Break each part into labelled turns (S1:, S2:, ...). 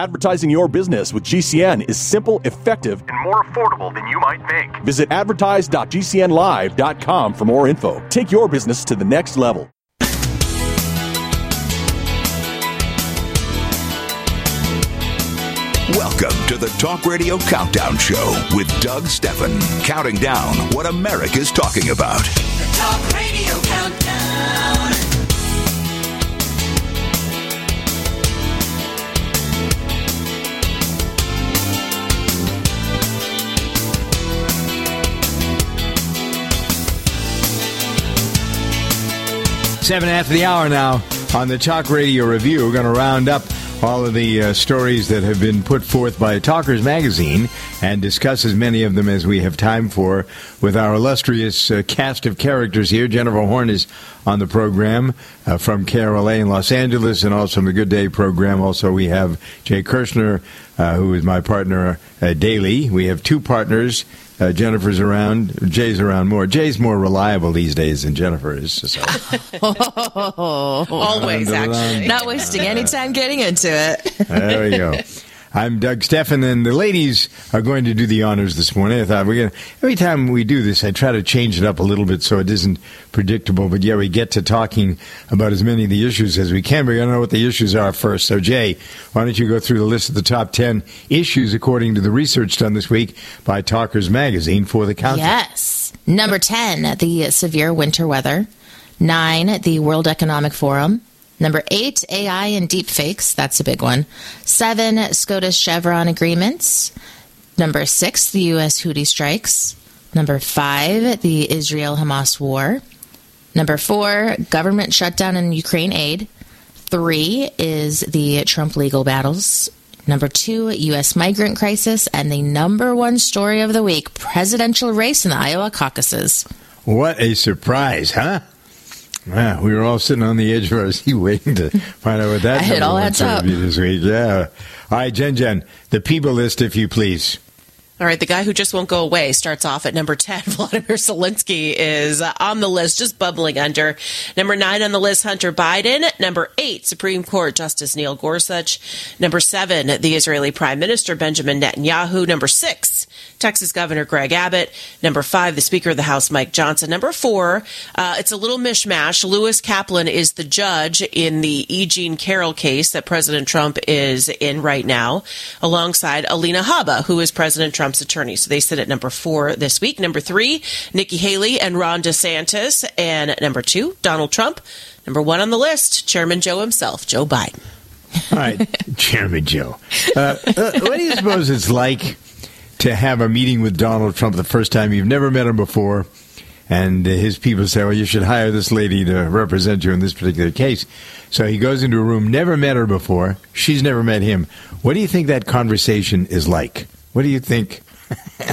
S1: Advertising your business with GCN is simple, effective,
S2: and more affordable than you might think.
S1: Visit advertise.gcnlive.com for more info. Take your business to the next level.
S3: Welcome to the Talk Radio Countdown Show with Doug Stephan, counting down what America's talking about.
S4: The Talk Radio Countdown.
S5: Seven after the hour now on the Talk Radio Review. We're going to round up all of the uh, stories that have been put forth by Talkers Magazine and discuss as many of them as we have time for with our illustrious uh, cast of characters here. Jennifer Horn is on the program uh, from KRLA in Los Angeles and also the Good Day program. Also, we have Jay Kirschner, uh, who is my partner uh, daily. We have two partners. Uh, Jennifer's around. Jay's around more. Jay's more reliable these days than Jennifer is. So.
S6: Always, actually.
S7: Not wasting any time getting into it.
S5: There we go. I'm Doug Stephan, and the ladies are going to do the honors this morning. I thought we're going every time we do this, I try to change it up a little bit so it isn't predictable. But yeah, we get to talking about as many of the issues as we can. We're going to know what the issues are first. So, Jay, why don't you go through the list of the top 10 issues according to the research done this week by Talkers Magazine for the countdown?
S7: Yes. Number 10, the severe winter weather. Nine, the World Economic Forum. Number eight, AI and deepfakes. That's a big one. Seven, SCOTUS Chevron agreements. Number six, the U.S. Houthi strikes. Number five, the Israel Hamas war. Number four, government shutdown and Ukraine aid. Three is the Trump legal battles. Number two, U.S. migrant crisis. And the number one story of the week presidential race in the Iowa caucuses.
S5: What a surprise, huh? Yeah, we were all sitting on the edge of our seat waiting to find out what that
S7: It all adds up.
S5: this week. Yeah. All right, Jen Jen, the people list, if you please.
S6: All right, the guy who just won't go away starts off at number 10. Vladimir Zelensky is uh, on the list, just bubbling under. Number 9 on the list, Hunter Biden. Number 8, Supreme Court Justice Neil Gorsuch. Number 7, the Israeli Prime Minister Benjamin Netanyahu. Number 6, Texas Governor Greg Abbott. Number 5, the Speaker of the House Mike Johnson. Number 4, uh, it's a little mishmash. Lewis Kaplan is the judge in the E. Jean Carroll case that President Trump is in right now, alongside Alina Habba, who is President Trump's attorney. So they sit at number four this week. Number three, Nikki Haley and Ron DeSantis. And number two, Donald Trump. Number one on the list, Chairman Joe himself, Joe Biden.
S5: All right, Chairman Joe. Uh, uh, what do you suppose it's like to have a meeting with Donald Trump the first time you've never met him before, and his people say, "Well, you should hire this lady to represent you in this particular case." So he goes into a room, never met her before. She's never met him. What do you think that conversation is like? What do you think?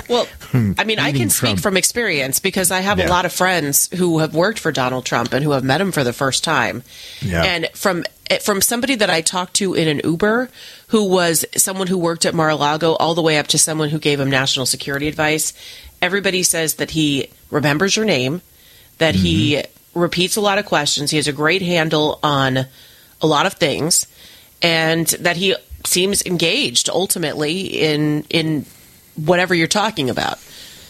S6: Well, I mean, I can speak
S5: Trump.
S6: from experience because I have
S5: Yeah.
S6: a lot of friends who have worked for Donald Trump and who have met him for the first time.
S5: Yeah.
S6: And from from somebody that I talked to in an Uber who was someone who worked at Mar-a-Lago all the way up to someone who gave him national security advice, everybody says that he remembers your name, that he mm-hmm. repeats a lot of questions, he has a great handle on a lot of things, and that he seems engaged ultimately in in whatever you're talking about.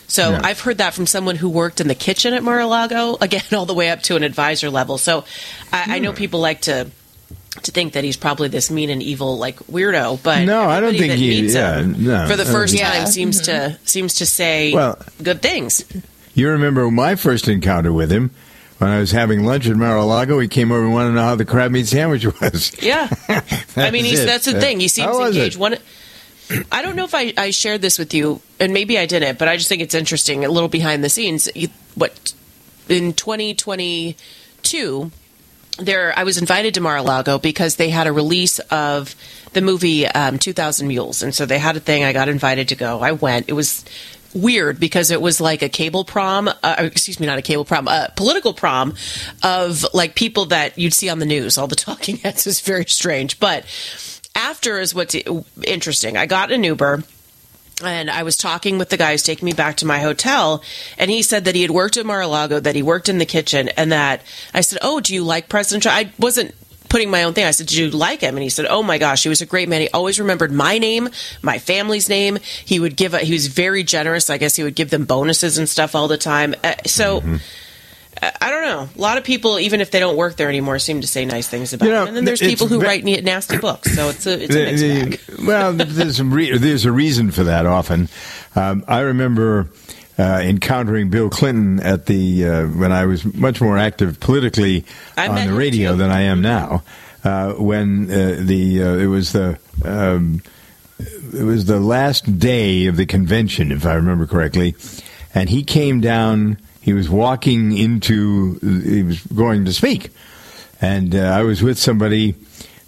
S6: So
S5: Yeah.
S6: I've heard that from someone who worked in the kitchen at Mar-a-Lago, again, all the way up to an advisor level. So I, I know hmm. people like to to think that he's probably this mean and evil like weirdo, but
S5: No, I don't think
S6: that
S5: he- yeah, no.
S6: for the first
S7: Yeah.
S6: time seems mm-hmm. to seems to say
S5: Well-
S6: good things.
S5: You remember my first encounter with him when I was having lunch at Mar-a-Lago. He came over and wanted to know how the crab meat sandwich was.
S6: Yeah. I mean,
S5: That's
S6: he's, that's the thing. He seems engaged.
S5: it?
S6: One, I don't know if I, I shared this with you, and maybe I didn't, but I just think it's interesting. A little behind the scenes. You- What in 2022, there I was invited to Mar-a-Lago because they had a release of the movie um, 2000 Mules, and so they had a thing. I got invited to go. I went. It was weird because it was like a cable prom uh, excuse me not a cable prom a political prom of like people that you'd see on the news all the talking heads. Is very strange. But after is what's interesting. I got an uber and I was talking with the guy who's taking me back to my hotel, and he said that he had worked at Mar-a-Lago, that he worked in the kitchen, and that I said, "Oh, do you like President Trump?" I wasn't putting my own thing. I said, "Did you like him?" And he said, "Oh my gosh, he was a great man. He always remembered my name, my family's name. He would give. A, he was very generous. I guess he would give them bonuses and stuff all the time. Uh, so."
S5: Mm-hmm.
S6: I don't know. A lot of people, even if they don't work there anymore, seem to say nice things about
S5: You know,
S6: him. And then there's people who write nasty books. So it's a it's a mixed
S5: the-
S6: bag.
S5: well, there's a re- there's a reason for that. Often, um, I remember uh, encountering Bill Clinton at the uh, when I was much more active politically
S6: I
S5: on the radio
S6: too.
S5: than I am now. Uh, when uh, the uh, it was the um, it was the last day of the convention, if I remember correctly, and he came down. He was walking into. He was going to speak, and uh, I was with somebody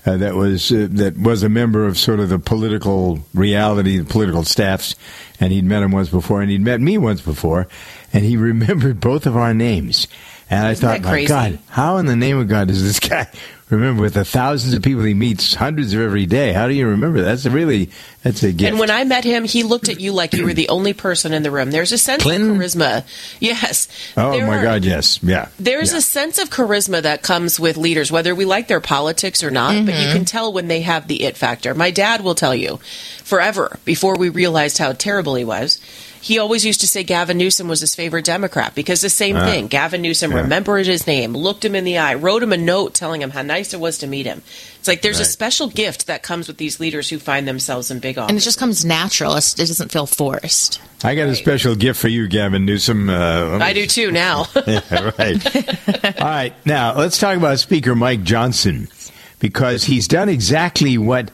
S5: uh, that was uh, that was a member of sort of the political reality, the political staffs, and he'd met him once before, and he'd met me once before, and he remembered both of our names. And I
S6: Isn't
S5: thought,
S6: that
S5: my
S6: crazy?
S5: God, how in the name of God does this guy remember with the thousands of people he meets, hundreds of every day? How do you remember? That's a really that's a gift.
S6: And when I met him, he looked at you like you were the only person in the room. There's a sense
S5: Clinton?
S6: of charisma. Yes.
S5: oh
S6: There
S5: my
S6: are-
S5: God, yes, yeah.
S6: There's
S5: yeah.
S6: a sense of charisma that comes with leaders, whether we like their politics or not, but
S5: Mm-hmm.
S6: you can tell when they have the it factor. My dad will tell you forever, before we realized how terrible he was, he always used to say Gavin Newsom was his favorite Democrat because the same thing. Gavin Newsom
S5: Ah. Yeah.
S6: remembered his name, looked him in the eye, wrote him a note telling him how nice it was to meet him. It's like there's a special gift that comes with these leaders who find themselves in big office.
S7: And it just comes natural. It doesn't feel forced.
S5: I got a special gift for you, Gavin Newsom. Uh,
S6: I do too now.
S5: Yeah, right. All right. Now, let's talk about Speaker Mike Johnson because he's done exactly what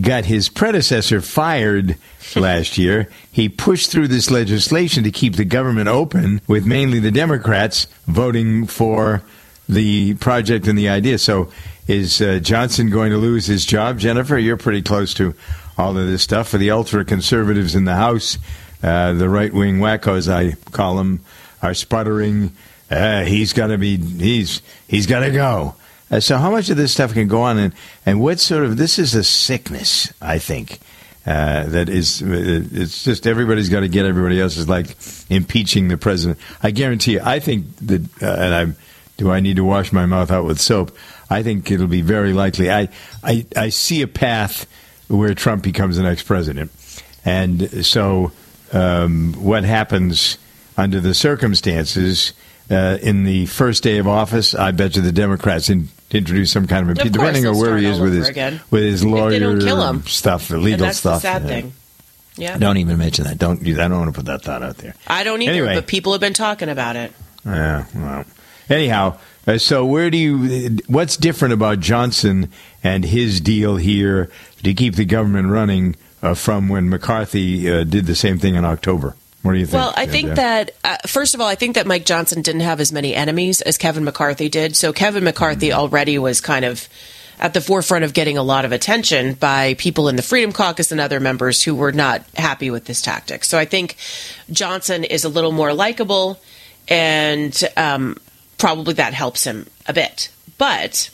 S5: got his predecessor fired last year. He pushed through this legislation to keep the government open, with mainly the Democrats voting for the project and the idea. So, is uh, Johnson going to lose his job? Jennifer, you're pretty close to all of this stuff. For the ultra conservatives in the House, uh, the right wing wackos, I call them, are sputtering. Uh, he's got to be. He's he's got to go. Uh, so how much of this stuff can go on, and and what sort of this is a sickness, I think. Uh, that is, uh, it's just everybody's got to get everybody else is like impeaching the president. I guarantee you. I think that, uh, and I'm. Do I need to wash my mouth out with soap? I think it'll be very likely. I I, I see a path where Trump becomes the next president, and so um, what happens under the circumstances uh, in the first day of office? I bet you the Democrats in, introduce some kind of impeachment, depending on where he is with his
S6: again.
S5: with his lawyer stuff, the
S6: and
S5: legal
S6: that's
S5: stuff.
S6: the sad thing. Yeah.
S5: Don't even mention that. Don't I don't want to put that thought out there.
S6: I don't either,
S5: Anyway.
S6: but people have been talking about it.
S5: Yeah. Well. Anyhow, uh, so where do you? What's different about Johnson and his deal here to keep the government running uh, from when McCarthy uh, did the same thing in October? What do you think?
S6: Well, I think
S5: Jen?
S6: that uh, first of all, I think that Mike Johnson didn't have as many enemies as Kevin McCarthy did. So Kevin McCarthy
S5: Mm-hmm.
S6: already was kind of at the forefront of getting a lot of attention by people in the Freedom Caucus and other members who were not happy with this tactic. So I think Johnson is a little more likable, and um, probably that helps him a bit. But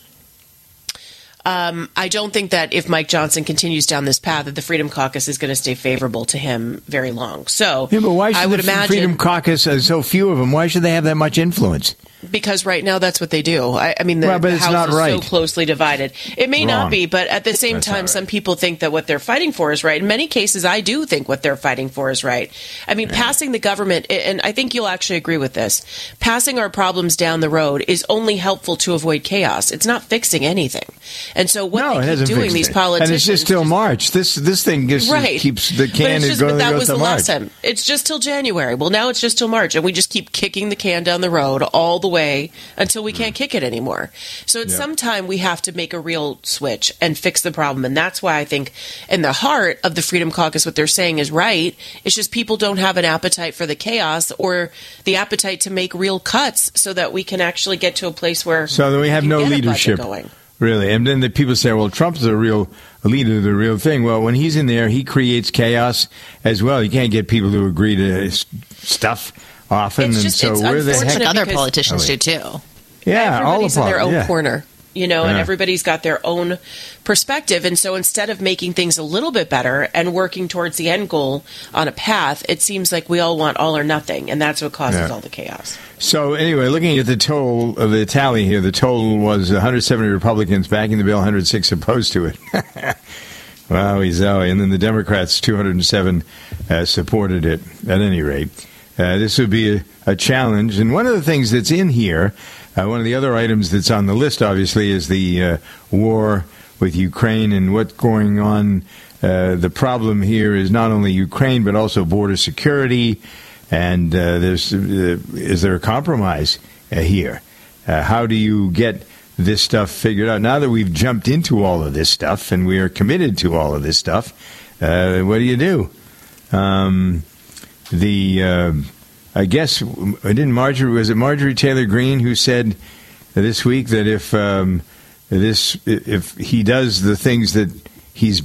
S6: um, I don't think that if Mike Johnson continues down this path, that the Freedom Caucus is going to stay favorable to him very long. So
S5: Yeah, but why should
S6: I would
S5: the
S6: imagine
S5: Freedom Caucus, uh, so few of them, why should they have that much influence?
S6: because right now that's what they do. I, I mean, the,
S5: Well,
S6: the House
S5: not
S6: is
S5: right.
S6: so closely divided. It may
S5: Wrong.
S6: not be, but at the same
S5: That's
S6: time,
S5: right.
S6: some people think that what they're fighting for is right. In many cases, I do think what they're fighting for is right. I mean, passing the government, and I think you'll actually agree with this. Passing our problems down the road is only helpful to avoid chaos. It's not fixing anything. And so what
S5: no,
S6: they keep doing, these
S5: it.
S6: politicians,
S5: and it's just till March. This this thing just
S6: right
S5: keeps the
S6: But
S5: can
S6: it's
S5: is
S6: just,
S5: going
S6: but that was the
S5: March.
S6: last time. It's just till January. Well, now it's just till March, and we just keep kicking the can down the road all the way until we can't kick it anymore. So at
S5: Yeah.
S6: some time we have to make a real switch and fix the problem, and that's why I think in the heart of the Freedom Caucus, what they're saying is right. It's just people don't have an appetite for the chaos or the appetite to make real cuts, so that we can actually get to a place where
S5: So we have no
S6: get a budget
S5: leadership,
S6: going.
S5: Really. And then the people say, "Well, Trump's a real leader, the real thing." Well, when he's in there, he creates chaos as well. You can't get people to agree to stuff often,
S6: It's
S5: and
S6: just-
S5: so
S6: it's
S5: where the heck?
S6: unfortunate.
S7: Other politicians
S5: Oh,
S7: do too.
S5: Yeah, all
S6: Everybody's
S5: of
S6: in their own
S5: yeah.
S6: corner. You know, and everybody's got their own perspective. And so instead of making things a little bit better and working towards the end goal on a path, it seems like we all want all or nothing. And that's what causes
S5: Yeah.
S6: all the chaos.
S5: So anyway, looking at the total of the tally here, the total was 170 Republicans backing the bill, 106 opposed to it. wow, Zoe. And then the Democrats, 207 uh, supported it. At any rate, uh, this would be a, a challenge. And one of the things that's in here, uh, one of the other items that's on the list, obviously, is the uh, war with Ukraine and what's going on. Uh, the problem here is not only Ukraine, but also border security. And uh, there's, uh, is there a compromise uh, here? How do you get this stuff figured out? Now that we've jumped into all of this stuff and we are committed to all of this stuff, what do you do? Um, the I guess didn't Marjorie was it Marjorie Taylor Greene who said this week that if um, this if he does the things that he's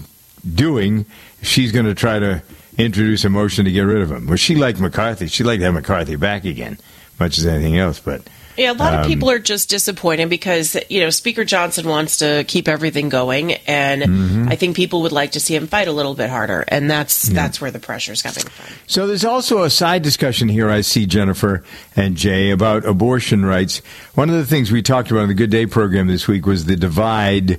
S5: doing, she's going to try to introduce a motion to get rid of him. Well, she liked McCarthy. She liked to have McCarthy back again, much as anything else. But
S6: Yeah, a lot
S5: Um,
S6: of people are just disappointed because you know Speaker Johnson wants to keep everything going, and
S5: Mm-hmm.
S6: I think people would like to see him fight a little bit harder, and that's that's where the pressure's coming from.
S5: So there's also a side discussion here I see, Jennifer and Jay, about abortion rights. One of the things we talked about in the Good Day program this week was the divide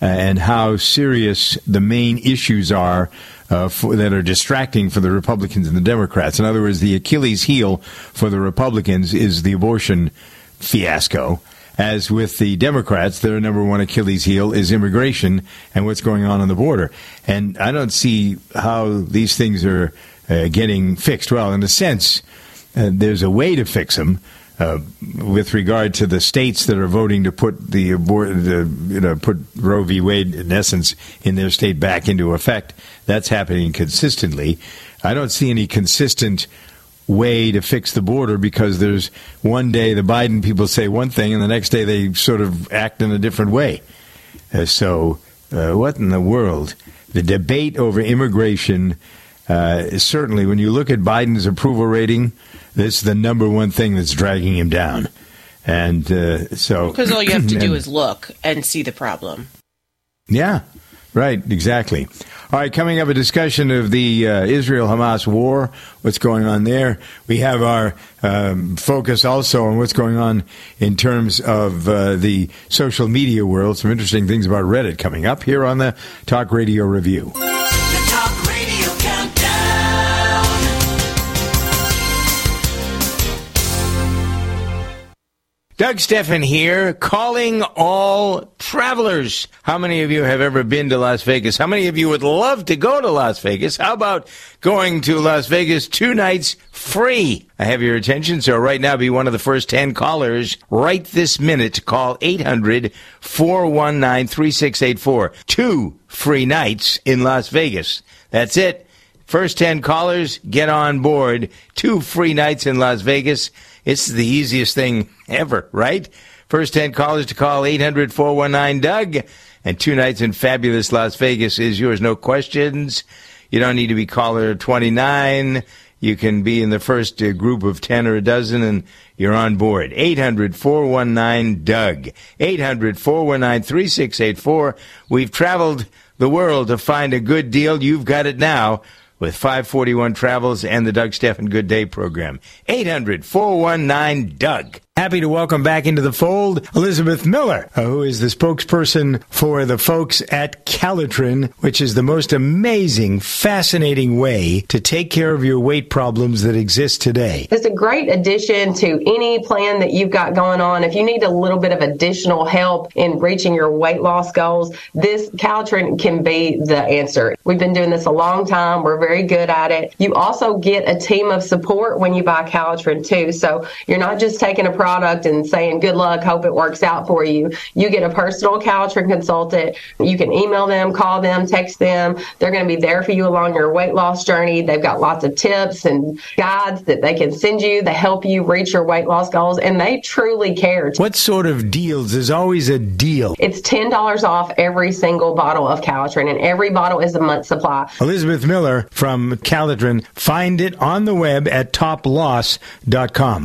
S5: uh, and how serious the main issues are uh, for, that are distracting for the Republicans and the Democrats. In other words, the Achilles heel for the Republicans is the abortion fiasco. As with the Democrats, their number one Achilles heel is immigration and what's going on on the border. And I don't see how these things are uh, getting fixed. Well, in a sense, uh, there's a way to fix them. Uh, with regard to the states that are voting to put the abort, the, you know, put Roe v. Wade in essence in their state back into effect, that's happening consistently. I don't see any consistent way to fix the border because there's one day the Biden people say one thing and the next day they sort of act in a different way. Uh, so, uh, what in the world? The debate over immigration uh, certainly, when you look at Biden's approval rating, this is the number one thing that's dragging him down. And uh, so.
S6: Because all you have to do is look and see the problem.
S5: yeah, right, exactly. All right, coming up, a discussion of the uh, Israel Hamas war, what's going on there. We have our um, focus also on what's going on in terms of uh, the social media world. Some interesting things about Reddit coming up here on the Talk Radio Review. Doug Stephan here, calling all travelers. How many of you have ever been to Las Vegas? How many of you would love to go to Las Vegas? How about going to Las Vegas two nights free? I have your attention, so right now be one of the first 10 callers right this minute to call 800 419 3684. Two free nights in Las Vegas. That's it. First 10 callers, get on board. Two free nights in Las Vegas. It's the easiest thing ever, right? First 10 callers to call 800 419 Doug. And two nights in fabulous Las Vegas is yours. No questions. You don't need to be caller 29. You can be in the first uh, group of 10 or a dozen and you're on board. 800 419 Doug. 800 419 3684. We've traveled the world to find a good deal. You've got it now with 541 Travels and the Doug Stephan Good Day program. 800 419 Doug. Happy to welcome back into the fold Elizabeth Miller, uh, who is the spokesperson for the folks at Calotren, which is the most amazing, fascinating way to take care of your weight problems that exist today.
S8: It's a great addition to any plan that you've got going on. If you need a little bit of additional help in reaching your weight loss goals, this Caltrin can be the answer. We've been doing this a long time. We're very good at it. You also get a team of support when you buy Caltrin too. So you're not just taking a product and saying good luck, hope it works out for you. You get a personal Caltrin consultant. You can email them, call them, text them. They're going to be there for you along your weight loss journey. They've got lots of tips and guides that they can send you that help you reach your weight loss goals. And they truly care.
S5: What sort of deals? There's always a deal.
S8: It's $10 off every single bottle of Caltrin and every bottle is a month supply.
S5: Elizabeth Miller from Calotren. Find it on the web at toploss.com.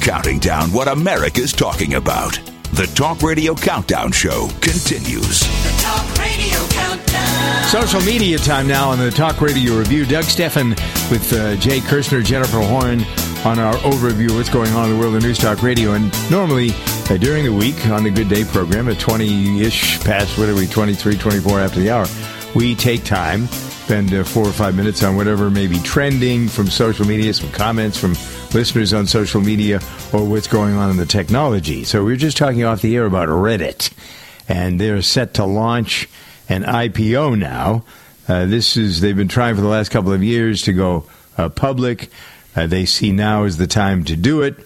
S3: counting down what America's talking about. The Talk Radio Countdown Show continues.
S4: The Talk Radio Countdown.
S5: Social media time now on the Talk Radio Review. Doug Stephan with uh, Jay Kirshner, Jennifer Horn on our overview of what's going on in the world of News Talk Radio. And normally uh, during the week on the Good Day program at 20-ish past, what are we, 23, 24 after the hour, we take time, spend uh, four or five minutes on whatever may be trending from social media, some comments from listeners on social media, or what's going on in the technology. So we were just talking off the air about Reddit, and they're set to launch an IPO now. Uh, this is they've been trying for the last couple of years to go uh, public. Uh, they see now is the time to do it,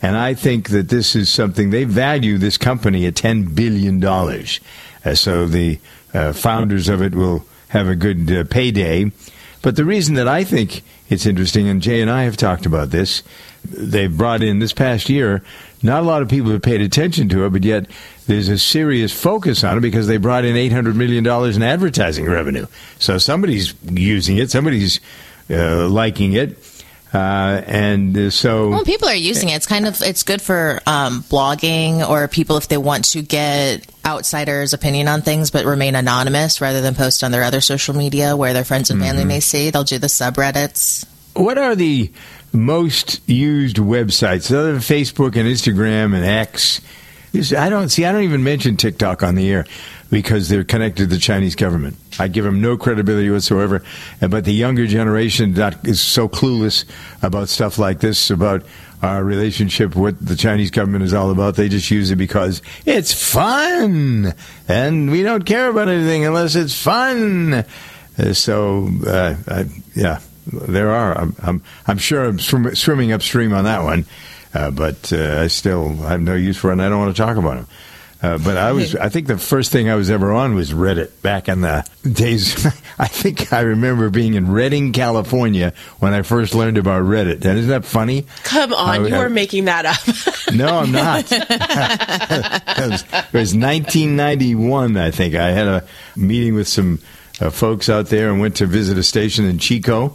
S5: and I think that this is something they value this company at ten billion dollars. Uh, so the uh, founders of it will have a good uh, payday. But the reason that I think it's interesting, and Jay and I have talked about this, they've brought in this past year. Not a lot of people have paid attention to it, but yet there's a serious focus on it because they brought in $800 million in advertising revenue. So somebody's using it, somebody's uh, liking it. Uh, and uh, so
S7: Well, people are using it. It's kind of it's good for um, blogging or people if they want to get outsiders' opinion on things but remain anonymous rather than post on their other social media where their friends and family may see. They'll do the subreddits.
S5: What are the most used websites other than Facebook and Instagram and X? I don't see. I don't even mention TikTok on the air because they're connected to the Chinese government. I give them no credibility whatsoever. But the younger generation is so clueless about stuff like this, about our relationship, what the Chinese government is all about. They just use it because it's fun, and we don't care about anything unless it's fun. Uh, so, uh, I, yeah, there are. I'm, I'm, I'm sure I'm swim, swimming upstream on that one, uh, but uh, I still have no use for it, and I don't want to talk about them. Uh, but I was, I think the first thing I was ever on was Reddit back in the days. I think I remember being in Redding, California when I first learned about Reddit. And isn't that funny?
S6: Come on,
S5: I-
S6: you
S5: I-
S6: are making that up.
S5: No, I'm not. it, was, it was 1991, I think. I had a meeting with some uh, folks out there and went to visit a station in Chico.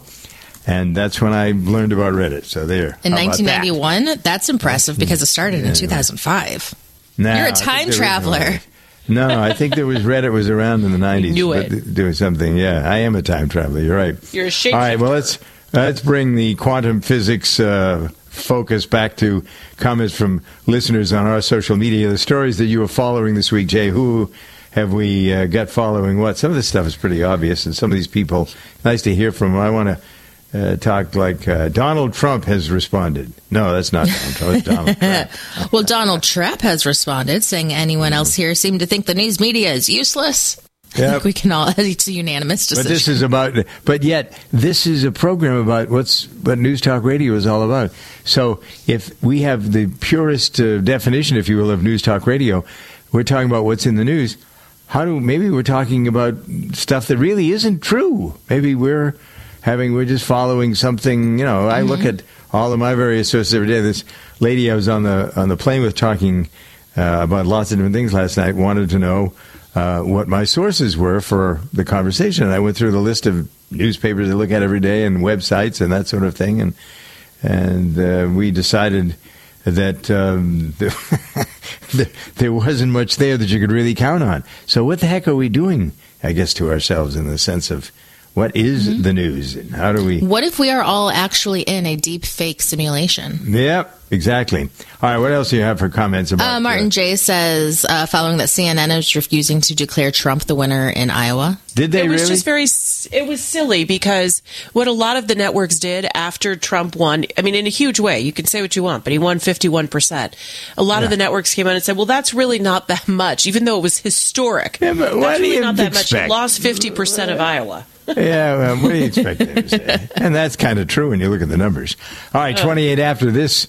S5: And that's when I learned about Reddit. So there.
S7: In
S5: How about that?
S7: 1991, that's impressive because it started in 2005. You're a time traveler.
S5: No, I think there was Reddit was around in the 90s.
S6: Knew it.
S5: Doing something. Yeah, I am a time traveler. You're right.
S6: You're a shapeshifter.
S5: All right, well, let's let's bring the quantum physics uh, focus back to comments from listeners on our social media. The stories that you were following this week, Jay, who have we uh, got following what? Some of this stuff is pretty obvious, and some of these people, nice to hear from. Them. I want to uh, talk like uh, Donald Trump has responded. No, that's not Donald Trump. Donald Trump.
S7: well, Donald Trump has responded, saying anyone else here seem to think the news media is useless. I think we can all. It's a unanimous decision.
S5: But this is about. But yet, this is a program about what's what News Talk Radio is all about. So, if we have the purest uh, definition, if you will, of News Talk Radio, we're talking about what's in the news. How do maybe we're talking about stuff that really isn't true? Maybe we're having we're just following something. You know, I look at all of my various sources every day. This lady I was on the on the plane with talking uh, about lots of different things last night wanted to know uh, what my sources were for the conversation. And I went through the list of newspapers I look at every day and websites and that sort of thing. And and uh, we decided that um, there wasn't much there that you could really count on. So what the heck are we doing? I guess to ourselves in the sense of what is mm-hmm. the news and how do we?
S7: what if we are all actually in a deep fake simulation?
S5: Yep, exactly. All right, what else do you have for comments about?
S7: Uh, Martin
S5: uh,
S7: J says, uh, following that CNN is refusing to declare Trump the winner in Iowa.
S5: did they
S6: it was
S5: really?
S6: just very it was silly because what a lot of the networks did after Trump won I mean in a huge way you can say what you want but he won 51% a lot of the networks came out and said well that's really not that much even though it was historic
S5: Yeah, but what
S6: that's
S5: do
S6: really
S5: you
S6: not that much
S5: expect?
S6: he lost 50% of Iowa
S5: yeah, well, what do you expect them to say? And that's kind of true when you look at the numbers. All right, 28 after this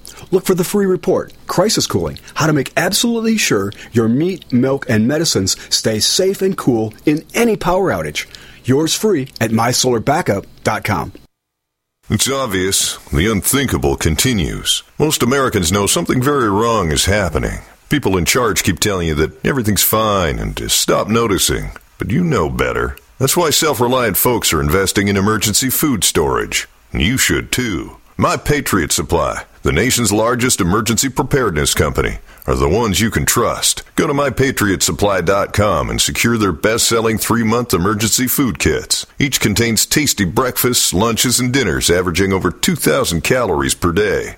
S9: Look for the free report, Crisis Cooling, how to make absolutely sure your meat, milk, and medicines stay safe and cool in any power outage. Yours free at mysolarbackup.com.
S10: It's obvious. The unthinkable continues. Most Americans know something very wrong is happening. People in charge keep telling you that everything's fine and to stop noticing. But you know better. That's why self reliant folks are investing in emergency food storage. And you should too. My Patriot Supply, the nation's largest emergency preparedness company, are the ones you can trust. Go to mypatriotsupply.com and secure their best selling three month emergency food kits. Each contains tasty breakfasts, lunches, and dinners averaging over 2,000 calories per day.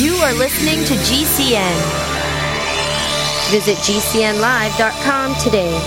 S11: You are listening to GCN. Visit GCNlive.com today.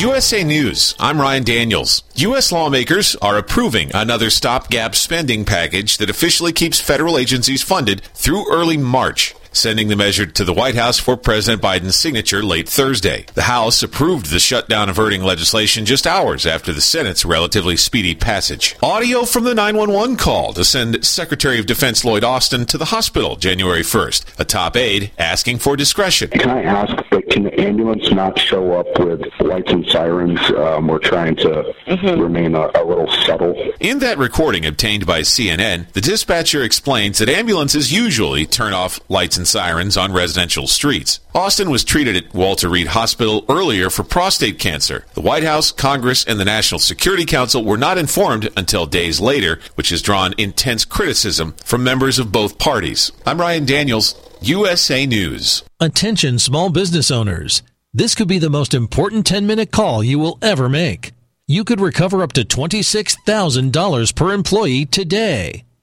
S12: USA News. I'm Ryan Daniels. U.S. lawmakers are approving another stopgap spending package that officially keeps federal agencies funded through early March, sending the measure to the White House for President Biden's signature late Thursday. The House approved the shutdown averting legislation just hours after the Senate's relatively speedy passage. Audio from the 911 call to send Secretary of Defense Lloyd Austin to the hospital January 1st. A top aide asking for discretion.
S13: Can I ask but can the ambulance not show up with lights and sirens? Um, we're trying to remain a, a little subtle.
S12: In that recording obtained by CNN, the dispatcher explains that ambulances usually turn off lights and sirens on residential streets. Austin was treated at Walter Reed Hospital earlier for prostate cancer. The White House, Congress, and the National Security Council were not informed until days later, which has drawn intense criticism from members of both parties. I'm Ryan Daniels, USA News.
S14: Attention small business owners. This could be the most important 10 minute call you will ever make. You could recover up to $26,000 per employee today.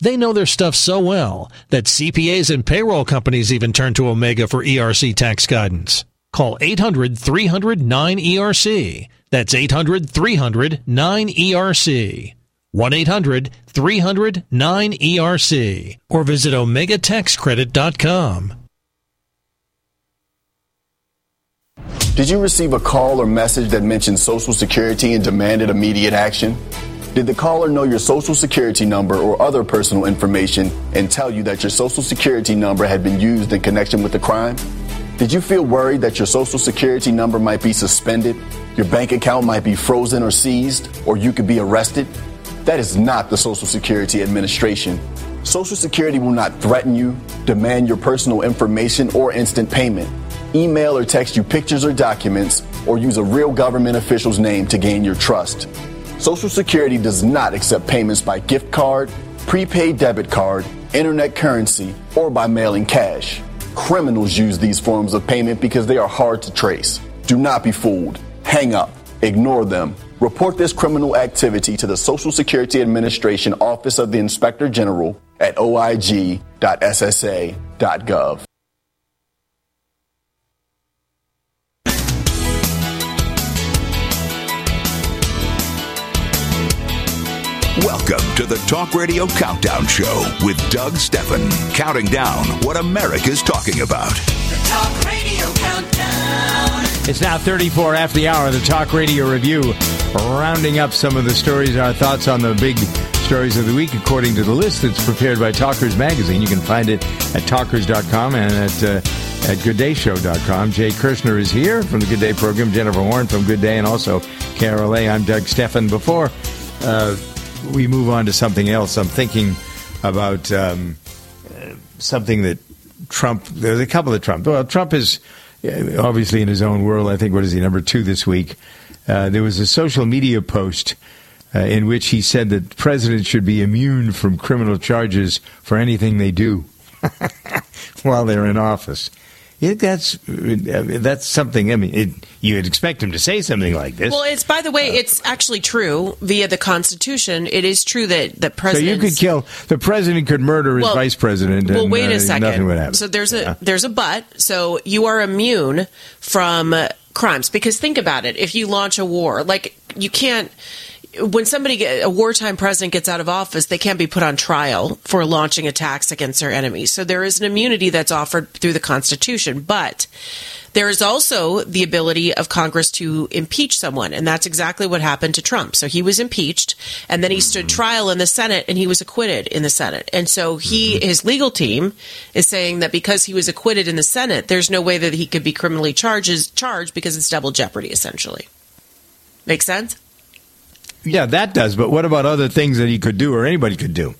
S14: They know their stuff so well that CPAs and payroll companies even turn to Omega for ERC tax guidance. Call 800 300 9ERC. That's 800 300 9ERC. 1 800 300 9ERC. Or visit OmegaTaxCredit.com.
S15: Did you receive a call or message that mentioned Social Security and demanded immediate action? Did the caller know your Social Security number or other personal information and tell you that your Social Security number had been used in connection with the crime? Did you feel worried that your Social Security number might be suspended, your bank account might be frozen or seized, or you could be arrested? That is not the Social Security Administration. Social Security will not threaten you, demand your personal information, or instant payment, email or text you pictures or documents, or use a real government official's name to gain your trust. Social Security does not accept payments by gift card, prepaid debit card, internet currency, or by mailing cash. Criminals use these forms of payment because they are hard to trace. Do not be fooled. Hang up. Ignore them. Report this criminal activity to the Social Security Administration Office of the Inspector General at oig.ssa.gov.
S3: Welcome to the Talk Radio Countdown Show with Doug Stephan, counting down what America's talking about.
S4: The Talk Radio Countdown.
S5: It's now 34 after the hour. The Talk Radio Review, rounding up some of the stories, our thoughts on the big stories of the week according to the list that's prepared by Talkers Magazine. You can find it at talkers.com and at uh, at gooddayshow.com. Jay Kirshner is here from the Good Day program, Jennifer Horn from Good Day, and also Carol A. I'm Doug Stephan. Before uh, we move on to something else, I'm thinking about um, something that Trump, there's a couple of Trump. Well, Trump is uh, obviously in his own world. I think, what is he, number two this week? Uh, there was a social media post uh, in which he said that presidents should be immune from criminal charges for anything they do while they're in office. It, that's that's something. I mean, it, you'd expect him to say something like this.
S6: Well, it's by the way, it's actually true via the Constitution. It is true that the president.
S5: so you could kill the president, could murder his
S6: Well-
S5: vice president.
S6: Well,
S5: and,
S6: wait
S5: uh,
S6: a second.
S5: Nothing would happen.
S6: So there's a there's a but. So you are immune from uh, crimes because think about it. If you launch a war, like you can't. When somebody get, a wartime president gets out of office, they can't be put on trial for launching attacks against their enemies. So there is an immunity that's offered through the Constitution, but there is also the ability of Congress to impeach someone, and that's exactly what happened to Trump. So he was impeached, and then he stood mm-hmm. trial in the Senate, and he was acquitted in the Senate. And so he, mm-hmm. his legal team, is saying that because he was acquitted in the Senate, there's no way that he could be criminally charges charged because it's double jeopardy, essentially. Make sense?
S5: Yeah, that does. But what about other things that he could do or anybody could do?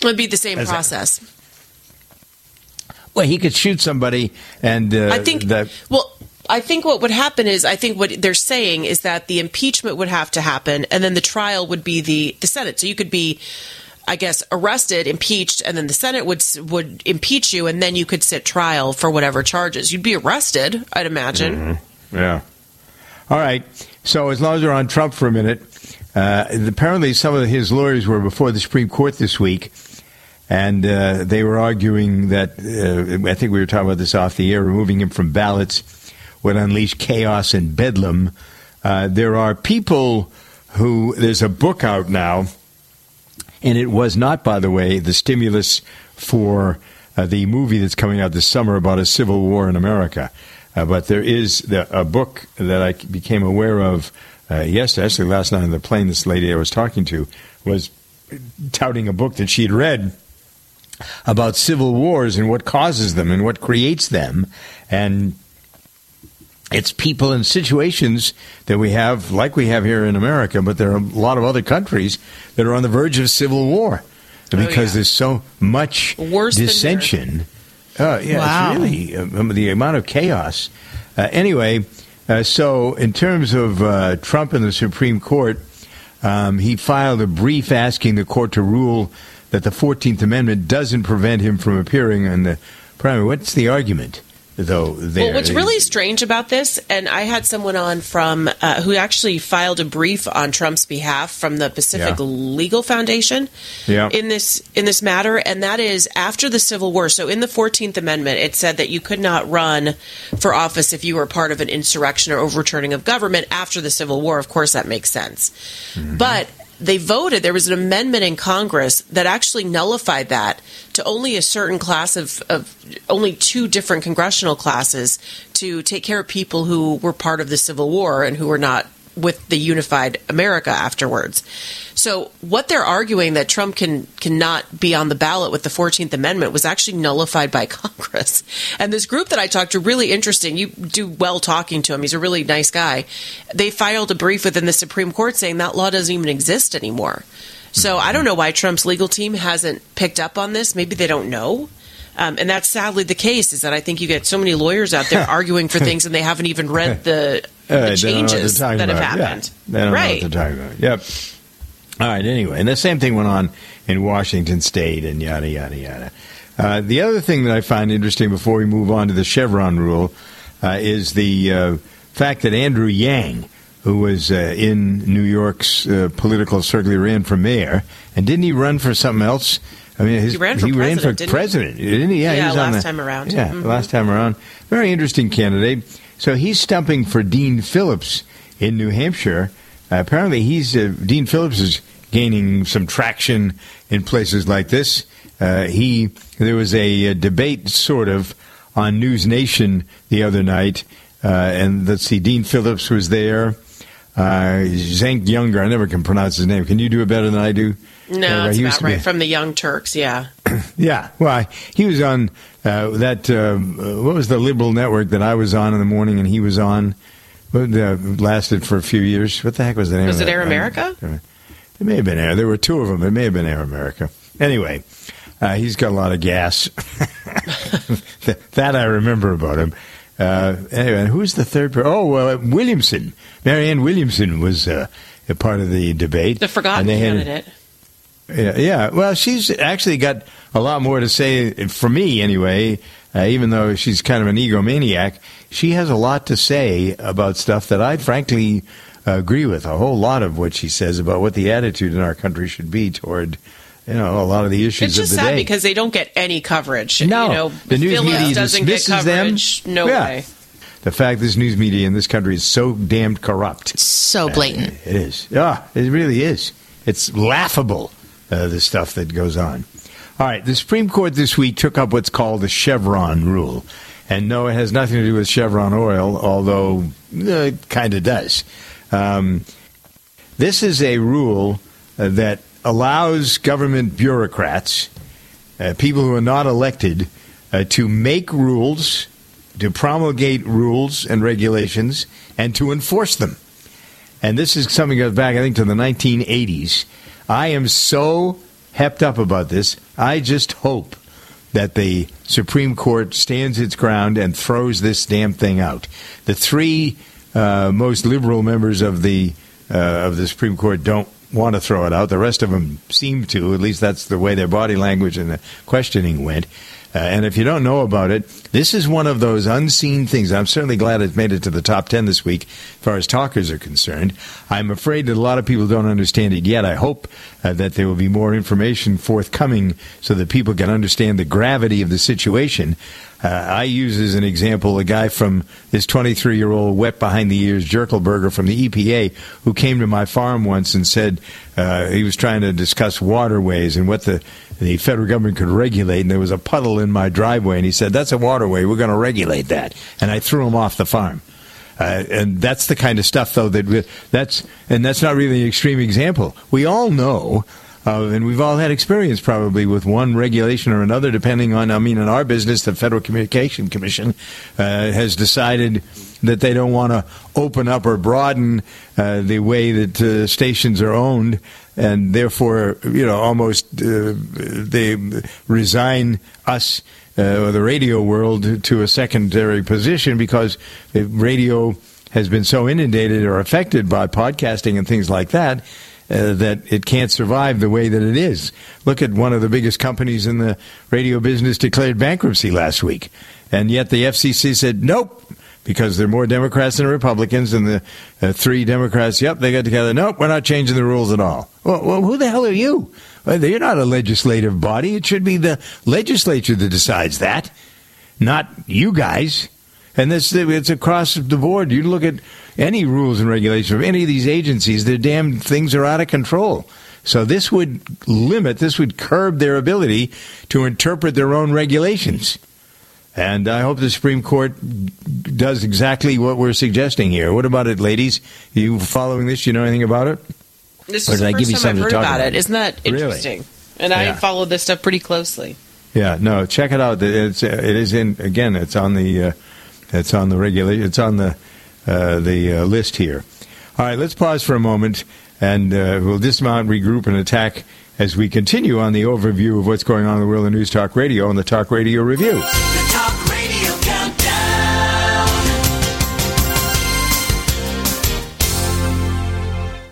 S6: It would be the same
S5: As a-
S6: process.
S5: Well, he could shoot somebody, and uh,
S6: I think.
S5: that
S6: Well, I think what would happen is I think what they're saying is that the impeachment would have to happen, and then the trial would be the the Senate. So you could be. I guess arrested, impeached, and then the Senate would would impeach you, and then you could sit trial for whatever charges. You'd be arrested, I'd imagine.
S5: Mm-hmm. Yeah. All right. So as long as we're on Trump for a minute, uh, apparently some of his lawyers were before the Supreme Court this week, and uh, they were arguing that uh, I think we were talking about this off the air. Removing him from ballots would unleash chaos and bedlam. Uh, there are people who there's a book out now, and it was not, by the way, the stimulus for uh, the movie that's coming out this summer about a civil war in America. Uh, but there is the, a book that I became aware of uh, yesterday, actually last night on the plane. This lady I was talking to was touting a book that she'd read about civil wars and what causes them and what creates them. And it's people and situations that we have, like we have here in America, but there are a lot of other countries that are on the verge of civil war because
S6: Oh, yeah.
S5: there's so much
S6: Worse
S5: dissension. Uh, yeah,
S6: Wow.
S5: it's really uh, the amount of chaos. Uh, anyway, uh, so in terms of uh, Trump and the Supreme Court, um, he filed a brief asking the court to rule that the 14th Amendment doesn't prevent him from appearing in the primary. What's the argument, though? There?
S6: Well, what's really strange about this, and I had someone on from uh, who actually filed a brief on Trump's behalf from the Pacific
S5: Yeah.
S6: Legal Foundation
S5: Yeah.
S6: in this in this matter, and that is after the Civil War. So, in the Fourteenth Amendment, it said that you could not run for office if you were part of an insurrection or overturning of government after the Civil War. Of course, that makes sense, but they voted. There was an amendment in Congress that actually nullified that to only a certain class of, of only two different congressional classes to take care of people who were part of the Civil War and who were not with the unified America afterwards. So what they're arguing that Trump can cannot be on the ballot with the 14th Amendment was actually nullified by Congress. And this group that I talked to really interesting. You do well talking to him. He's a really nice guy. They filed a brief within the Supreme Court saying that law doesn't even exist anymore. So I don't know why Trump's legal team hasn't picked up on this. Maybe they don't know. Um, and that's sadly the case. Is that I think you get so many lawyers out there arguing for things and they haven't even read the,
S5: Uh,
S6: the
S5: they don't know what they're
S6: changes that have
S5: about. Yeah.
S6: happened.
S5: They don't
S6: right.
S5: what they're talking about. Yep. All right. Anyway, and the same thing went on in Washington State and yada yada yada. Uh, the other thing that I find interesting before we move on to the Chevron rule uh, is the uh, fact that Andrew Yang, who was uh, in New York's uh, political circle, he ran for mayor, and didn't he run for something else? I mean, his,
S6: He ran for president, didn't he?
S5: didn't he? Yeah, he
S6: Yeah,
S5: was on
S6: last
S5: the-
S6: time around.
S5: Yeah,
S6: Mhm.
S5: last time around. Very interesting candidate. So he's stumping for Dean Phillips in New Hampshire. Uh, apparently, he's uh, Dean Phillips is gaining some traction in places like this. Uh, he there was a, uh debate, sort of, on News Nation the other night, uh, and let's see, Dean Phillips was there. Uh, Zank Younger, I never can pronounce his name. Can you do it better than I do?
S6: No,
S5: Uh,
S6: that's
S5: he
S6: about
S5: to be-
S6: right. From the Young Turks, yeah.
S5: yeah, well, I- he was on uh, that. Uh, what was the liberal network that I was on in the morning, and he was on? Uh, lasted for a few years. What the heck was the name?
S6: Was it? Air America?
S5: It may have been Air. There were two of them. It may have been Air America. Anyway, uh, he's got a lot of gas. that, I remember about him. Uh, anyway, who's the third? Per- oh, well, uh, Williamson. Marianne Williamson was uh, a part of the debate.
S6: The forgotten
S5: And they had-
S6: candidate.
S5: Yeah, yeah. Well, she's actually got a lot more to say for me, anyway. Uh, even though she's kind of an egomaniac, she has a lot to say about stuff that I frankly uh, agree with. A whole lot of what she says about what the attitude in our country should be toward, you know, a lot of the issues
S6: It's just
S5: of the
S6: sad
S5: day.
S6: because they don't get any coverage.
S5: No.
S6: you know,
S5: The news
S6: Phillips
S5: media
S6: doesn't get
S5: dismisses them.
S6: coverage. No
S5: Yeah.
S6: way.
S5: the fact this news media in this country is so damned corrupt.
S7: So blatant.
S5: It is. Yeah, it really is. It's laughable, uh, the stuff that goes on. All right, the Supreme Court this week took up what's called the Chevron rule. And no, it has nothing to do with Chevron oil, although uh, it kind of does. Um, this is a rule uh, that allows government bureaucrats, uh, people who are not elected, to make rules, to promulgate rules and regulations, and to enforce them. And this is something that goes back, I think, to the 1980s. I am so hepped up about this. I just hope that the Supreme Court stands its ground and throws this damn thing out. The three uh, most liberal members of the uh, of the Supreme Court don't want to throw it out. The rest of them seem to. At least that's the way their body language and the questioning went. Uh, and if you don't know about it, this is one of those unseen things. I'm certainly glad it made it to the top 10 this week as far as talkers are concerned. I'm afraid that a lot of people don't understand it yet. I hope uh, that there will be more information forthcoming so that people can understand the gravity of the situation. Uh, I use as an example a guy from this 23 year old wet behind the ears Jerkelberger from the EPA who came to my farm once and said uh, he was trying to discuss waterways and what the, the federal government could regulate. And there was a puddle in my driveway, and he said, That's a waterway. We're going to regulate that. And I threw him off the farm. Uh, and that's the kind of stuff, though, that that's and that's not really an extreme example. We all know uh, and we've all had experience probably with one regulation or another, depending on, I mean, in our business, the Federal Communication Commission uh, has decided that they don't want to open up or broaden uh, the way that uh, stations are owned, and therefore, you know, almost uh, they resign us. Uh, or the radio world to a secondary position because radio has been so inundated or affected by podcasting and things like that uh, that it can't survive the way that it is. Look at one of the biggest companies in the radio business declared bankruptcy last week, and yet the FCC said nope. Because there are more Democrats than Republicans, and the uh, three Democrats, yep, they got together. Nope, we're not changing the rules at all. Well, well who the hell are you? Well, you're not a legislative body. It should be the legislature that decides that, not you guys. And this it's across the board. You look at any rules and regulations of any of these agencies, their damn things are out of control. So this would limit, this would curb their ability to interpret their own regulations. And I hope the Supreme Court does exactly what we're suggesting here. What about it, ladies? You following this? You know anything about it?
S6: This is the first time I've heard about, about, it. Isn't that interesting?
S5: Really?
S6: And
S5: yeah.
S6: I follow this stuff pretty closely.
S5: Yeah, no, check it out. It's it is in again. It's on the uh, it's on the regulation. It's on the uh, the uh, list here. All right, let's pause for a moment, and uh, we'll dismount, regroup, and attack as we continue on the overview of what's going on in the world of News Talk Radio and the Talk Radio Review.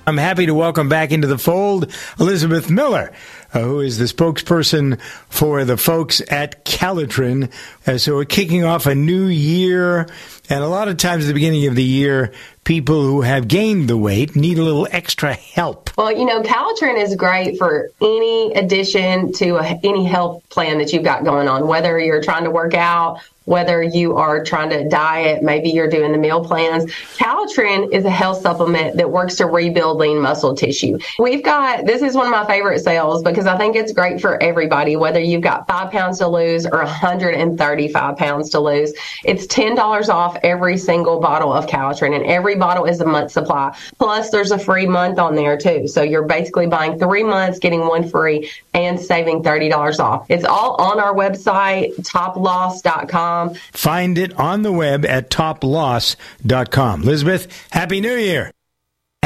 S5: I'm happy to welcome back into the fold Elizabeth Miller, uh, who is the spokesperson for the folks at Calotren. Uh, so we're kicking off a new year, and a lot of times at the beginning of the year, people who have gained the weight need a little extra help.
S8: Well, you know, Calotren is great for any addition to a, any health plan that you've got going on, whether you're trying to work out whether you are trying to diet, maybe you're doing the meal plans. Calotren is a health supplement that works to rebuild lean muscle tissue. We've got, this is one of my favorite sales because I think it's great for everybody, whether you've got five pounds to lose or 135 pounds to lose. It's $10 off every single bottle of Calotren and every bottle is a month supply. Plus there's a free month on there too. So you're basically buying three months, getting one free and saving $30 off. It's all on our website, toploss.com
S5: Find it on the web at toploss.com. Elizabeth, Happy New Year.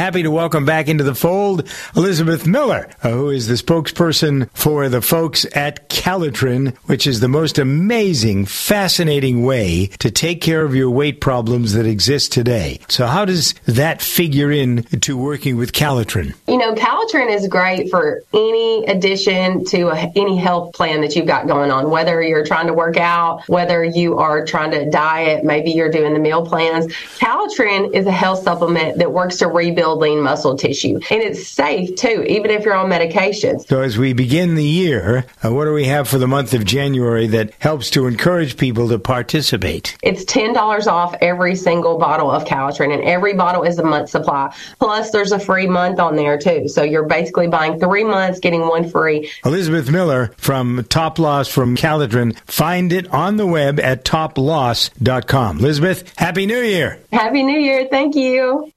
S5: Happy to welcome back into the fold Elizabeth Miller, uh, who is the spokesperson for the folks at Calotren, which is the most amazing, fascinating way to take care of your weight problems that exist today. So, how does that figure in to working with Calotren?
S8: You know, Calotren is great for any addition to a, any health plan that you've got going on, whether you're trying to work out, whether you are trying to diet, maybe you're doing the meal plans. Calotren is a health supplement that works to rebuild lean muscle tissue. And it's safe too, even if you're on medications.
S5: So as we begin the year, uh, what do we have for the month of January that helps to encourage people to participate?
S8: It's $10 off every single bottle of Calotren, and every bottle is a month supply. Plus, there's a free month on there too. So you're basically buying three months, getting one free.
S5: Elizabeth Miller from Top Loss from Calotren. Find it on the web at toploss.com. Elizabeth, Happy New Year.
S8: Happy New Year. Thank you.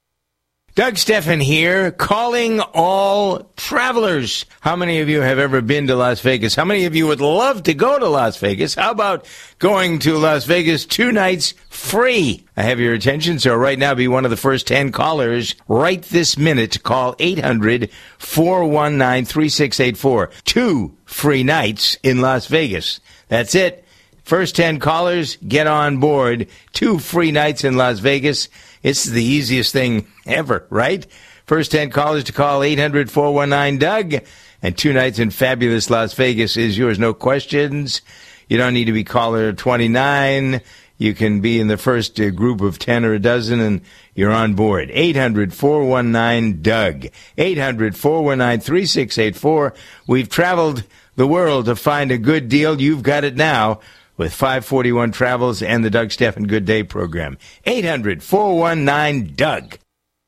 S5: Doug Stephan here, calling all travelers. How many of you have ever been to Las Vegas? How many of you would love to go to Las Vegas? How about going to Las Vegas two nights free? I have your attention, so right now be one of the first 10 callers right this minute. Call 800 419 3684. Two free nights in Las Vegas. That's it. First 10 callers, get on board. Two free nights in Las Vegas. It's the easiest thing ever, right? First 10 callers to call 800 419 Doug. And two nights in fabulous Las Vegas is yours. No questions. You don't need to be caller 29. You can be in the first uh, group of 10 or a dozen and you're on board. 800 419 Doug. 800 419 3684. We've traveled the world to find a good deal. You've got it now with 541 Travels and the Doug Stephan Good Day program. 800 419 Doug.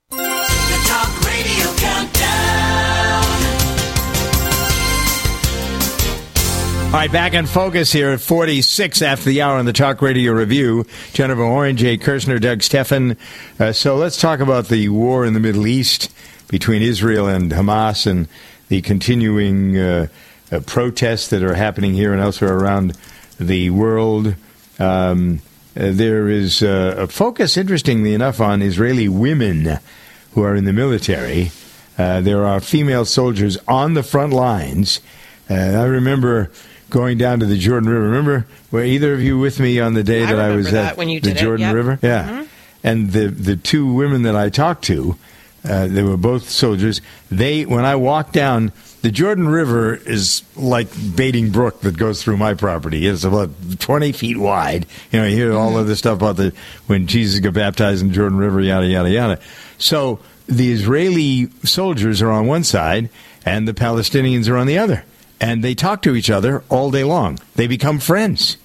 S4: Talk Radio Countdown.
S5: All right, back in focus here at 46 after the hour on the Talk Radio Review. Jennifer Orange, Jay Kirshner, Doug Stephan. Uh, so let's talk about the war in the Middle East between Israel and Hamas and the continuing uh, uh, protests that are happening here and elsewhere around the world. Um, uh, there is uh, a focus, interestingly enough, on Israeli women who are in the military. Uh, there are female soldiers on the front lines. Uh, I remember going down to the Jordan River. Remember, were either of you with me on the day
S6: I
S5: that I was
S6: that
S5: at the Jordan
S6: yep.
S5: River? Yeah.
S6: Mhm.
S5: And the the two women that I talked to, uh, they were both soldiers. They when I walked down. The Jordan River is like Bating Brook that goes through my property. It's about 20 feet wide. You know, you hear all mm-hmm. of this stuff about the when Jesus got baptized in Jordan River, yada yada yada. So the Israeli soldiers are on one side, and the Palestinians are on the other, and they talk to each other all day long. They become friends,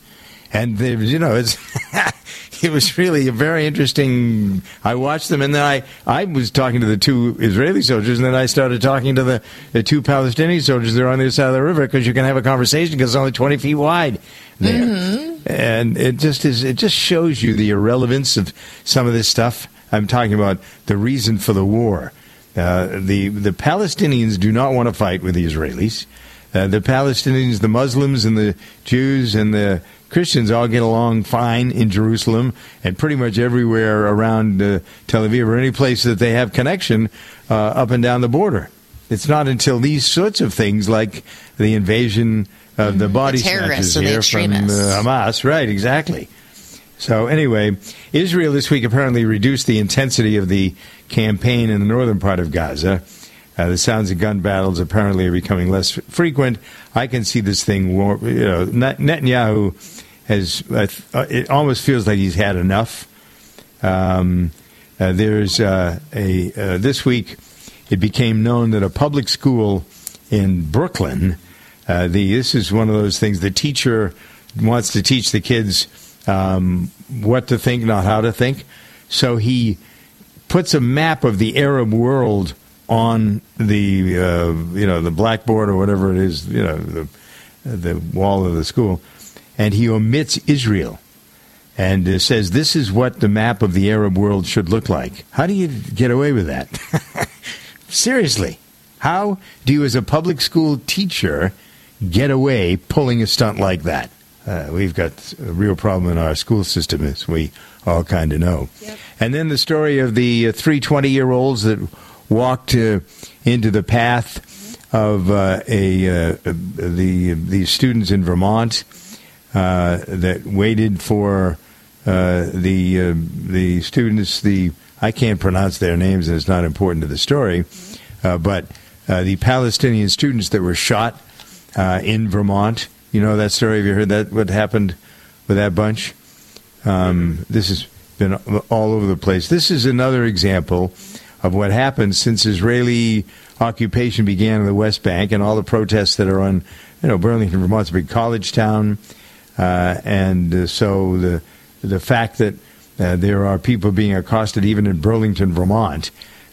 S5: and they, you know, it's it was really a very interesting. I watched them, and then I I was talking to the two Israeli soldiers, and then I started talking to the, the two Palestinian soldiers. They're on the other side of the river because you can have a conversation because it's only twenty feet wide there, and it just is. It just shows you the irrelevance of some of this stuff. I'm talking about the reason for the war. Uh, the the Palestinians do not want to fight with the Israelis. Uh, the Palestinians, the Muslims, and the Jews and the Christians all get along fine in Jerusalem and pretty much everywhere around uh, Tel Aviv or any place that they have connection uh, up and down the border. It's not until these sorts of things like the invasion of the body
S7: terrorists
S5: snatchers
S7: the
S5: here from uh. Hamas, right? Exactly. So anyway, Israel this week apparently reduced the intensity of the campaign in the northern part of Gaza. Uh, the sounds of gun battles apparently are becoming less frequent. I can see this thing. war- You know, Net- Netanyahu has. Uh, it almost feels like he's had enough. Um, uh, there's uh, a uh, this week. It became known that a public school in Brooklyn. Uh, the this is one of those things. The teacher wants to teach the kids um, what to think, not how to think. So he puts a map of the Arab world on the uh, you know the blackboard or whatever it is, you know the the wall of the school, and he omits Israel and uh, says this is what the map of the Arab world should look like. How do you get away with that? Seriously, how do you, as a public school teacher, get away pulling a stunt like that? Uh, we've got a real problem in our school system, as we all kind of know. And then the story of the uh, three 20 year olds that walked uh, into the path of uh, a uh, the these students in Vermont uh, that waited for uh, the uh, the students. The I can't pronounce their names, and it's not important to the story. Uh, but uh, the Palestinian students that were shot uh, in Vermont. You know that story? Have you heard that? What happened with that bunch? Um, this has been all over the place. This is another example of what happened since Israeli occupation began in the West Bank and all the protests that are on, you know, Burlington, Vermont's a big college town, uh, and uh, so the the fact that uh, there are people being accosted even in Burlington, Vermont,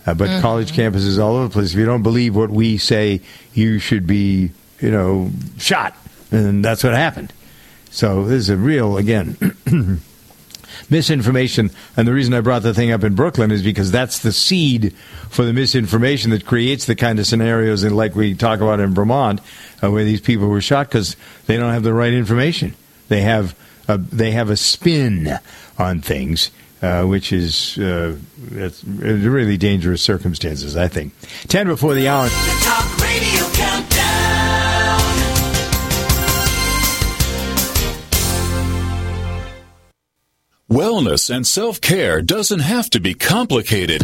S5: uh, but
S16: Mhm.
S5: college campuses all over the place. If you don't believe what we say, you should be, you know, shot, and that's what happened. So this is a real again. misinformation. And the reason I brought the thing up in Brooklyn is because that's the seed for the misinformation that creates the kind of scenarios that, like we talk about in Vermont, uh, where these people were shot because they don't have the right information. They have a, they have a spin on things. Uh, which is uh, it's really dangerous circumstances, I think. Ten before the hour.
S4: Talk Radio Countdown.
S16: Wellness and self care doesn't have to be complicated.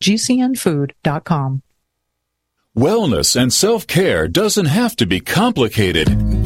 S17: gcnfood.com.
S16: Wellness and self care doesn't have to be complicated.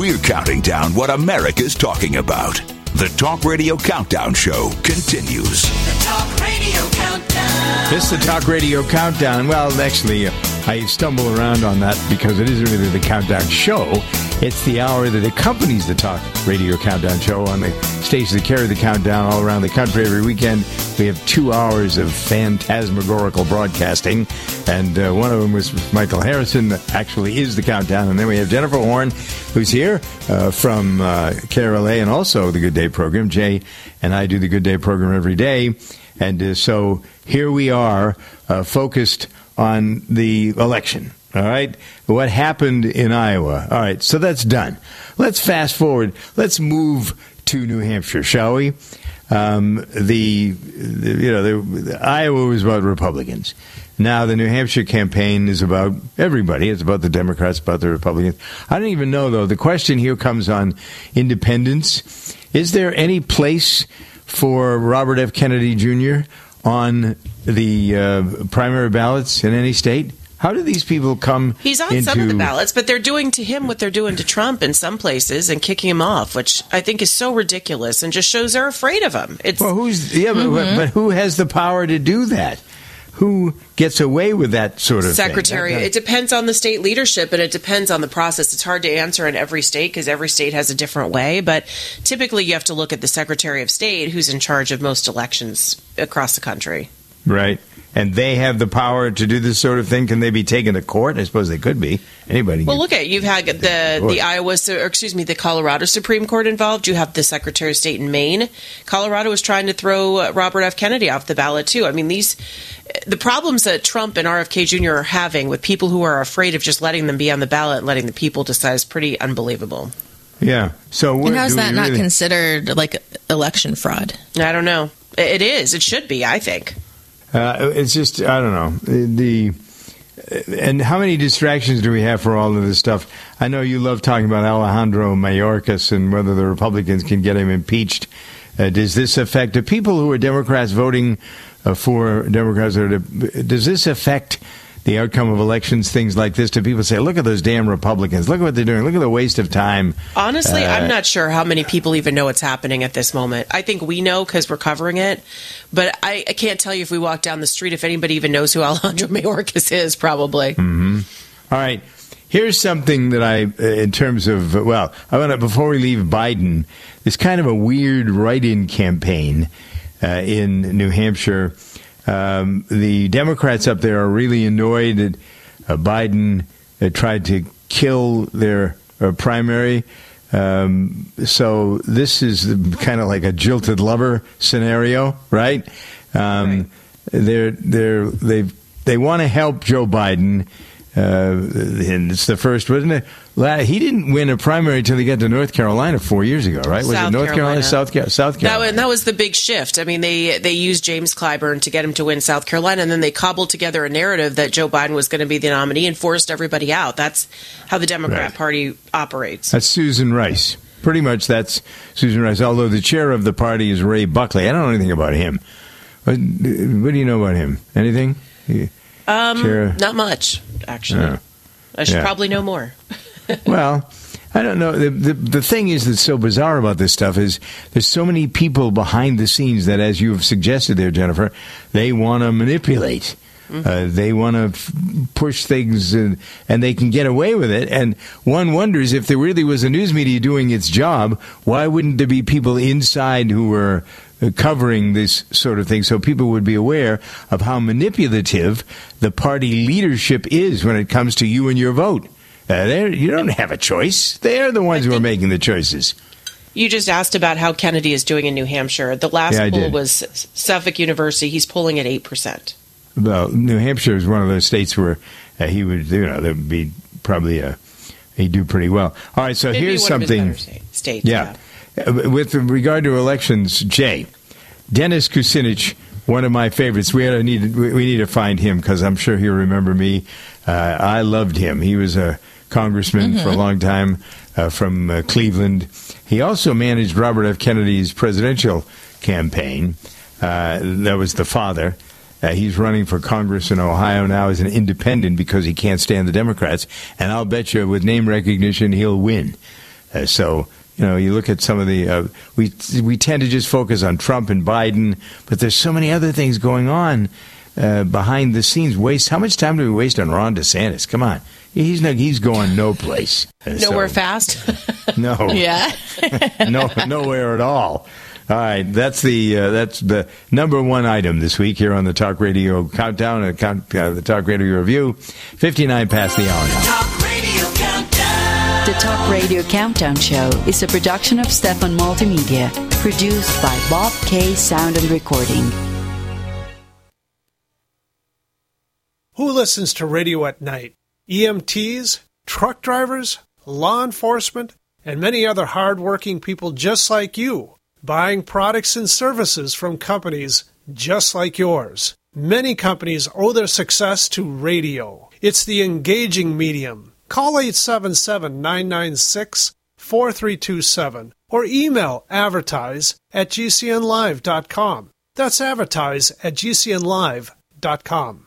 S3: We're counting down what America's talking about. The Talk Radio Countdown Show continues.
S4: The Talk Radio Countdown.
S5: It's the Talk Radio Countdown. Well, actually, uh, I stumble around on that because it isn't really the Countdown Show. It's the hour that accompanies the Talk Radio Countdown Show on the stations that carry the countdown all around the country every weekend. We have two hours of phantasmagorical broadcasting, and uh, one of them was Michael Harrison, actually is the countdown. And then we have Jennifer Horn, who's here uh, from uh, KRLA and also the Good Day program. Jay and I do the Good Day program every day. And uh, so here we are, uh, focused on the election. All right. What happened in Iowa? All right. So that's done. Let's fast forward. Let's move to New Hampshire, shall we? Um, the, the, you know the, the Iowa was about Republicans. Now the New Hampshire campaign is about everybody. It's about the Democrats, about the Republicans. I don't even know though. The question here comes on independence. Is there any place for Robert F. Kennedy Jr. on the uh, primary ballots in any state? How do these people come?
S6: He's on
S5: into,
S6: some of the ballots, but they're doing to him what they're doing to Trump in some places and kicking him off, which I think is so ridiculous and just shows they're afraid of him. It's
S5: well, who's yeah, but,
S6: Mhm.
S5: but who has the power to do that? Who gets away with that sort of
S6: secretary.
S5: Thing?
S6: It depends on the state leadership and it depends on the process. It's hard to answer in every state because every state has a different way. But typically, you have to look at the secretary of state who's in charge of most elections across the country.
S5: Right. And they have the power to do this sort of thing? Can they be taken to court? I suppose they could be. Anybody.
S6: Well, look at you've had the the Iowa, or excuse me, the Colorado Supreme Court involved. You have the Secretary of State in Maine. Colorado was trying to throw uh, Robert F. Kennedy off the ballot too. I mean, these the problems that Trump and RFK Jr. are having with people who are afraid of just letting them be on the ballot and letting the people decide is pretty unbelievable.
S5: yeah. So
S7: And how is that not
S5: really-
S7: considered like election fraud?
S6: I don't know. It is. It should be. I think.
S5: Uh, it's just I don't know the. And how many distractions do we have for all of this stuff? I know you love talking about Alejandro Mayorkas and whether the Republicans can get him impeached. Uh, does this affect the people who are Democrats voting uh, for Democrats? Or does this affect the outcome of elections? Things like this? to people say, "Look at those damn Republicans! Look at what they're doing! Look at the waste of time"?
S6: Honestly,
S5: Uh,
S6: I'm not sure how many people even know what's happening at this moment. I think we know because we're covering it, but I, I can't tell you if we walk down the street if anybody even knows who Alejandro Mayorkas is. Probably.
S5: hmm All right. Here's something that I, uh, in terms of, well, I want to, before we leave Biden, it's kind of a weird write in campaign uh, in New Hampshire. Um, the Democrats up there are really annoyed that uh, Biden uh, tried to kill their uh, primary. Um, so this is kind of like a jilted lover scenario, right? Um, They're they're they they want to help Joe Biden. Uh, and it's the first, wasn't it? He didn't win a primary until he got to North Carolina four years ago, right? Was
S6: South
S5: it North Carolina,
S6: Carolina.
S5: South, Ca- South
S6: That
S5: Carolina?
S6: was, that was the big shift. I mean, they they used James Clyburn to get him to win South Carolina, and then they cobbled together a narrative that Joe Biden was going to be the nominee and forced everybody out. That's how the Democrat
S5: Right.
S6: Party operates.
S5: That's Susan Rice. Pretty much that's Susan Rice, although the chair of the party is Ray Buckley. I don't know anything about him. What, what do you know about him? Anything? He-
S6: Um, not much, actually. I should
S5: Yeah.
S6: probably know more.
S5: well, I don't know. The, the the thing is that's so bizarre about this stuff is there's so many people behind the scenes that, as you have suggested there, Jennifer, they want to manipulate. Uh, they want to f- push things, and, and they can get away with it. And one wonders if there really was a news media doing its job, why wouldn't there be people inside who were covering this sort of thing so people would be aware of how manipulative the party leadership is when it comes to you and your vote? Uh, you don't have a choice. They're the ones who are making the choices.
S6: You just asked about how Kennedy is doing in New Hampshire. The last
S5: Yeah,
S6: poll
S5: did.
S6: was Suffolk University. He's polling at 8%.
S5: Well, New Hampshire is one of those states where uh, he would, you know, that would be probably a, he'd do pretty well. All right, so here's
S6: one of his
S5: something.
S6: states,
S5: yeah. Uh, With regard to elections, Jay, Dennis Kucinich, one of my favorites. We need we need to find him because I'm sure he'll remember me. Uh, I loved him. He was a congressman for a
S18: Mhm.
S5: long time uh, from uh, Cleveland. He also managed Robert F. Kennedy's presidential campaign. Uh, that was the father. Uh, he's running for Congress in Ohio now as an independent because he can't stand the Democrats. And I'll bet you, with name recognition, he'll win. Uh, so you know, you look at some of the uh, we we tend to just focus on Trump and Biden, but there's so many other things going on uh, behind the scenes. Waste how much time do we waste on Ron DeSantis? Come on, he's no, he's going no place. So-
S6: Nowhere fast.
S5: no.
S6: Yeah.
S5: no, nowhere at all. All right, that's the uh, that's the number one item this week here on the Talk Radio Countdown, uh, count, uh, the Talk Radio Review. Fifty nine past the hour now.
S19: Talk Radio Countdown Show is a production of Stephan Multimedia, produced by Bob K. Sound and Recording.
S20: Who listens to radio at night? EMTs, truck drivers, law enforcement, and many other hardworking people just like you, buying products and services from companies just like yours. Many companies owe their success to radio. It's the engaging medium. Call 877 996 4327 or email advertise at gcnlive.com. That's advertise at gcnlive.com.